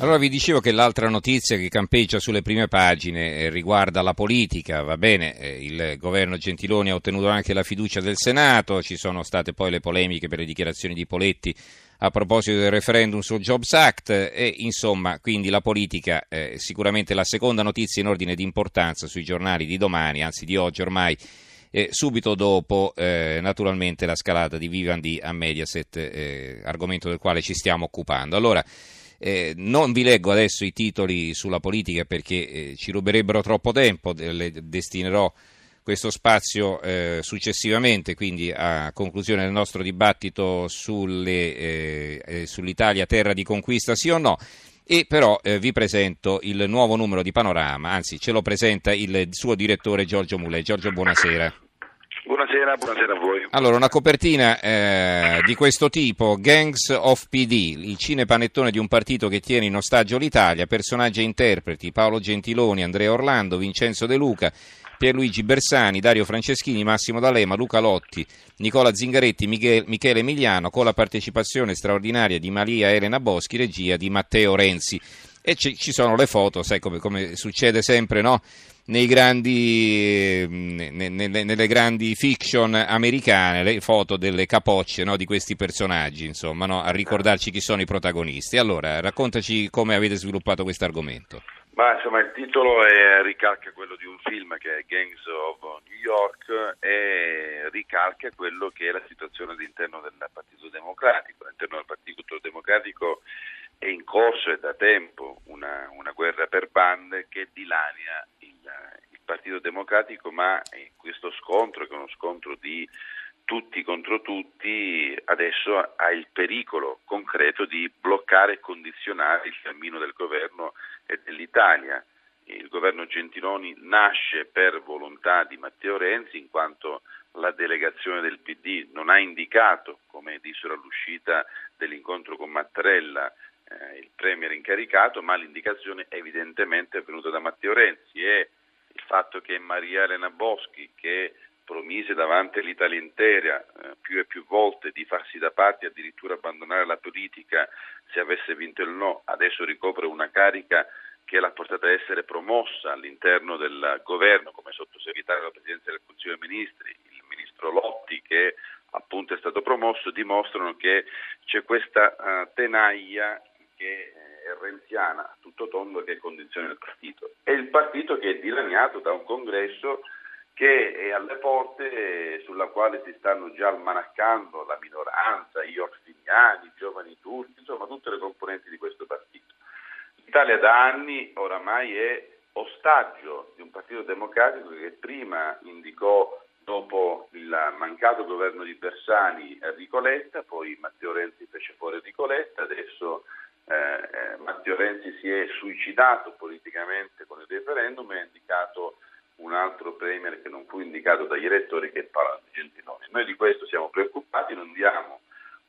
Allora vi dicevo che l'altra notizia che campeggia sulle prime pagine eh, riguarda la politica, va bene, eh, il governo Gentiloni ha ottenuto anche la fiducia del Senato, ci sono state poi le polemiche per le dichiarazioni di Poletti a proposito del referendum sul Jobs Act e insomma quindi la politica è sicuramente la seconda notizia in ordine di importanza sui giornali di domani, anzi di oggi ormai. Eh, subito dopo eh, naturalmente la scalata di Vivendi a Mediaset, eh, argomento del quale ci stiamo occupando. Allora, eh, non vi leggo adesso i titoli sulla politica perché eh, ci ruberebbero troppo tempo, le destinerò questo spazio eh, successivamente, quindi a conclusione del nostro dibattito sulle, eh, eh, sull'Italia terra di conquista sì o no. E però eh, vi presento il nuovo numero di Panorama, anzi ce lo presenta il suo direttore Giorgio Mulè. Giorgio, buonasera. Buonasera, buonasera a voi. Allora, una copertina eh, di questo tipo, Gangs of PD, il cinepanettone di un partito che tiene in ostaggio l'Italia, personaggi e interpreti, Paolo Gentiloni, Andrea Orlando, Vincenzo De Luca, Pierluigi Bersani, Dario Franceschini, Massimo D'Alema, Luca Lotti, Nicola Zingaretti, Michele Emiliano, con la partecipazione straordinaria di Maria Elena Boschi, regia di Matteo Renzi. E ci, ci sono le foto, sai come, come succede sempre, no? grandi, nelle, nelle, grandi fiction americane, le foto delle capocce no, di questi personaggi, insomma, no, a ricordarci chi sono i protagonisti. Allora, raccontaci come avete sviluppato questo argomento. Ma insomma il titolo è, ricalca quello di un film che è Gangs of New York e ricalca quello che è la situazione all'interno del Partito Democratico. All'interno del Partito Democratico è in corso e da tempo una, una guerra per bande che dilania Partito Democratico, ma in questo scontro, che è uno scontro di tutti contro tutti, adesso ha il pericolo concreto di bloccare e condizionare il cammino del governo e dell'Italia. Il governo Gentiloni nasce per volontà di Matteo Renzi, in quanto la delegazione del PD non ha indicato, come dissero all'uscita dell'incontro con Mattarella, eh, il Premier incaricato, ma l'indicazione evidentemente è venuta da Matteo Renzi e il fatto che Maria Elena Boschi, che promise davanti all'Italia intera eh, più e più volte di farsi da parte addirittura abbandonare la politica se avesse vinto il no, adesso ricopre una carica che l'ha portata a essere promossa all'interno del governo come sottosegretario alla Presidenza del Consiglio dei Ministri, il ministro Lotti che appunto è stato promosso, dimostrano che c'è questa uh, tenaglia renziana tutto tondo che condiziona il partito. È il partito che è dilaniato da un congresso che è alle porte sulla quale si stanno già almanaccando la minoranza, gli orfiniani, i giovani turchi, insomma tutte le componenti di questo partito. L'Italia da anni oramai è ostaggio di un partito democratico che prima indicò dopo il mancato governo di Bersani Enrico Letta, poi Matteo Renzi fece fuori Enrico Letta, adesso eh, eh, Matteo Renzi si è suicidato politicamente con il referendum e ha indicato un altro premier che non fu indicato dagli elettori che è Paolo Gentiloni. Noi di questo siamo preoccupati, non diamo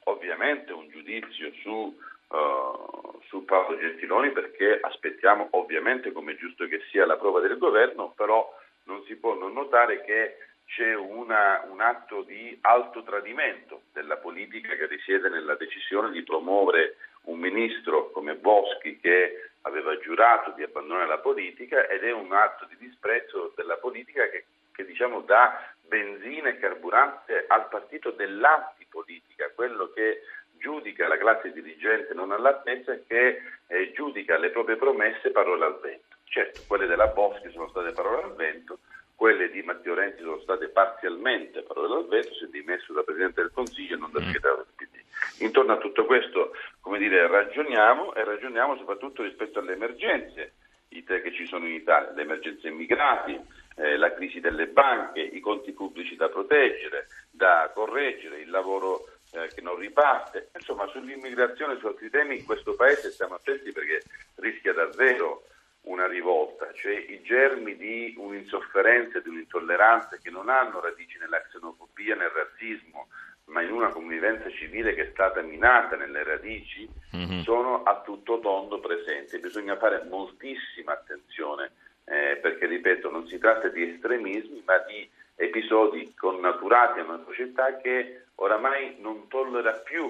ovviamente un giudizio su, uh, su Paolo Gentiloni perché aspettiamo ovviamente come giusto che sia la prova del governo, però non si può non notare che c'è una, un atto di alto tradimento della politica che risiede nella decisione di promuovere un ministro come Boschi che aveva giurato di abbandonare la politica ed è un atto di disprezzo della politica che, che diciamo, dà benzina e carburante al partito dell'antipolitica, quello che giudica la classe dirigente non all'altezza e che eh, giudica le proprie promesse parole al vento. Certo, quelle della Boschi sono state parole al vento, quelle di Matteo Renzi sono state parzialmente parole al vento, si è dimesso da Presidente del Consiglio e non da mm. segretario del PD. Intorno a tutto questo, come dire, ragioniamo e ragioniamo soprattutto rispetto alle emergenze che ci sono in Italia, le emergenze immigrati, eh, la crisi delle banche, i conti pubblici da proteggere, da correggere, il lavoro eh, che non riparte. Insomma, sull'immigrazione e su altri temi in questo Paese stiamo attenti perché rischia davvero una rivolta, cioè i germi di un'insofferenza di un'intolleranza che non hanno radici nella xenofobia, nel razzismo, ma in una convivenza civile che è stata minata nelle radici, mm-hmm. sono a tutto tondo presenti. Bisogna fare moltissima attenzione eh, perché, ripeto, non si tratta di estremismi, ma di episodi connaturati a una società che oramai non tollera più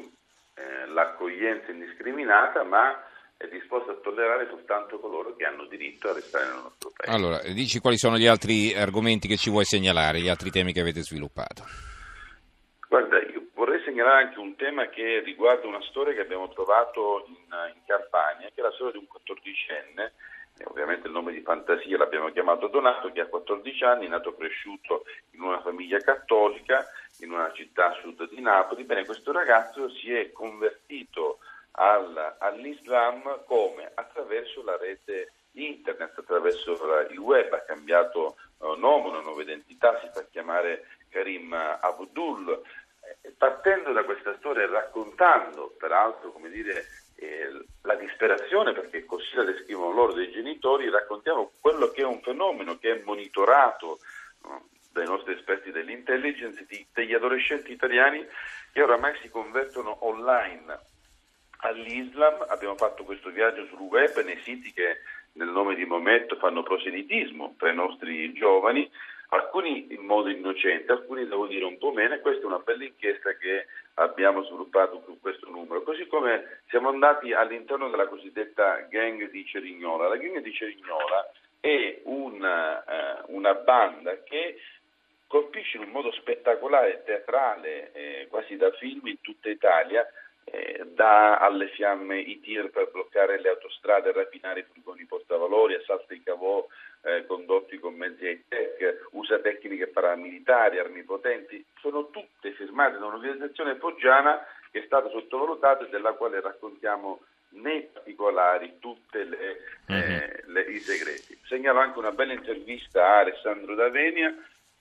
eh, l'accoglienza indiscriminata, ma è disposta a tollerare soltanto coloro che hanno diritto a restare nel nostro paese. Allora, dici quali sono gli altri argomenti che ci vuoi segnalare, gli altri temi che avete sviluppato? Segnalare anche un tema che riguarda una storia che abbiamo trovato in, in Campania, che è la storia di un 14enne ovviamente il nome di fantasia l'abbiamo chiamato Donato, che ha 14 anni, nato cresciuto in una famiglia cattolica in una città a sud di Napoli. Bene, questo ragazzo si è convertito al, all'Islam come? Attraverso la rete internet, attraverso il web, ha cambiato uh, nome, una nuova identità, si fa chiamare Karim Abdul. Eh, partendo da questa storia e raccontando, peraltro, come dire, eh, la disperazione, perché così la descrivono loro dei genitori, raccontiamo quello che è un fenomeno che è monitorato no, dai nostri esperti dell'intelligence di, degli adolescenti italiani che oramai si convertono online all'Islam. Abbiamo fatto questo viaggio sul web nei siti che nel nome di Maometto fanno proselitismo tra i nostri giovani alcuni in modo innocente, alcuni devo dire un po' meno e questa è una bella inchiesta che abbiamo sviluppato su questo numero, così come siamo andati all'interno della cosiddetta gang di Cerignola. La gang di Cerignola è una, uh, una banda che colpisce in un modo spettacolare, teatrale, eh, quasi da film in tutta Italia, eh, dà alle fiamme i tir per bloccare le autostrade, rapinare i furgoni portavalori, assalta i cavò eh, condotti con mezzi high-tech, usa tecniche paramilitari, armi potenti, sono tutte firmate da un'organizzazione foggiana che è stata sottovalutata e della quale raccontiamo nei particolari tutti eh, mm-hmm. i segreti. Segnalo anche una bella intervista a Alessandro D'Avenia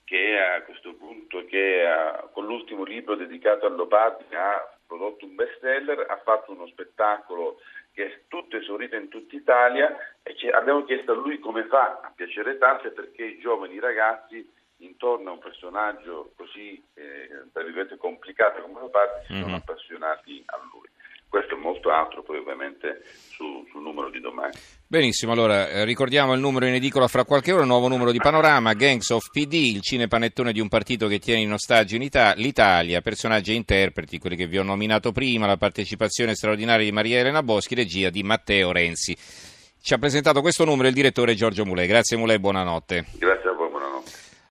che a questo punto, che ha, con l'ultimo libro dedicato all'Opati ha prodotto un best seller, ha fatto uno spettacolo che è tutto esaurito in tutta Italia e abbiamo chiesto a lui come fa a piacere tanto e perché i giovani ragazzi intorno a un personaggio così eh, complicato come Leopardi si mm-hmm. sono mhm. appassionati a lui. Questo è molto altro poi ovviamente su, sul numero di domani. Benissimo, allora eh, ricordiamo il numero in edicola fra qualche ora, il nuovo numero di Panorama, Gangs of PD, il cinepanettone di un partito che tiene in ostaggio in Ita- l'Italia, personaggi e interpreti, quelli che vi ho nominato prima, la partecipazione straordinaria di Maria Elena Boschi, regia di Matteo Renzi. Ci ha presentato questo numero il direttore Giorgio Mulè. Grazie Mulè, buonanotte. Grazie.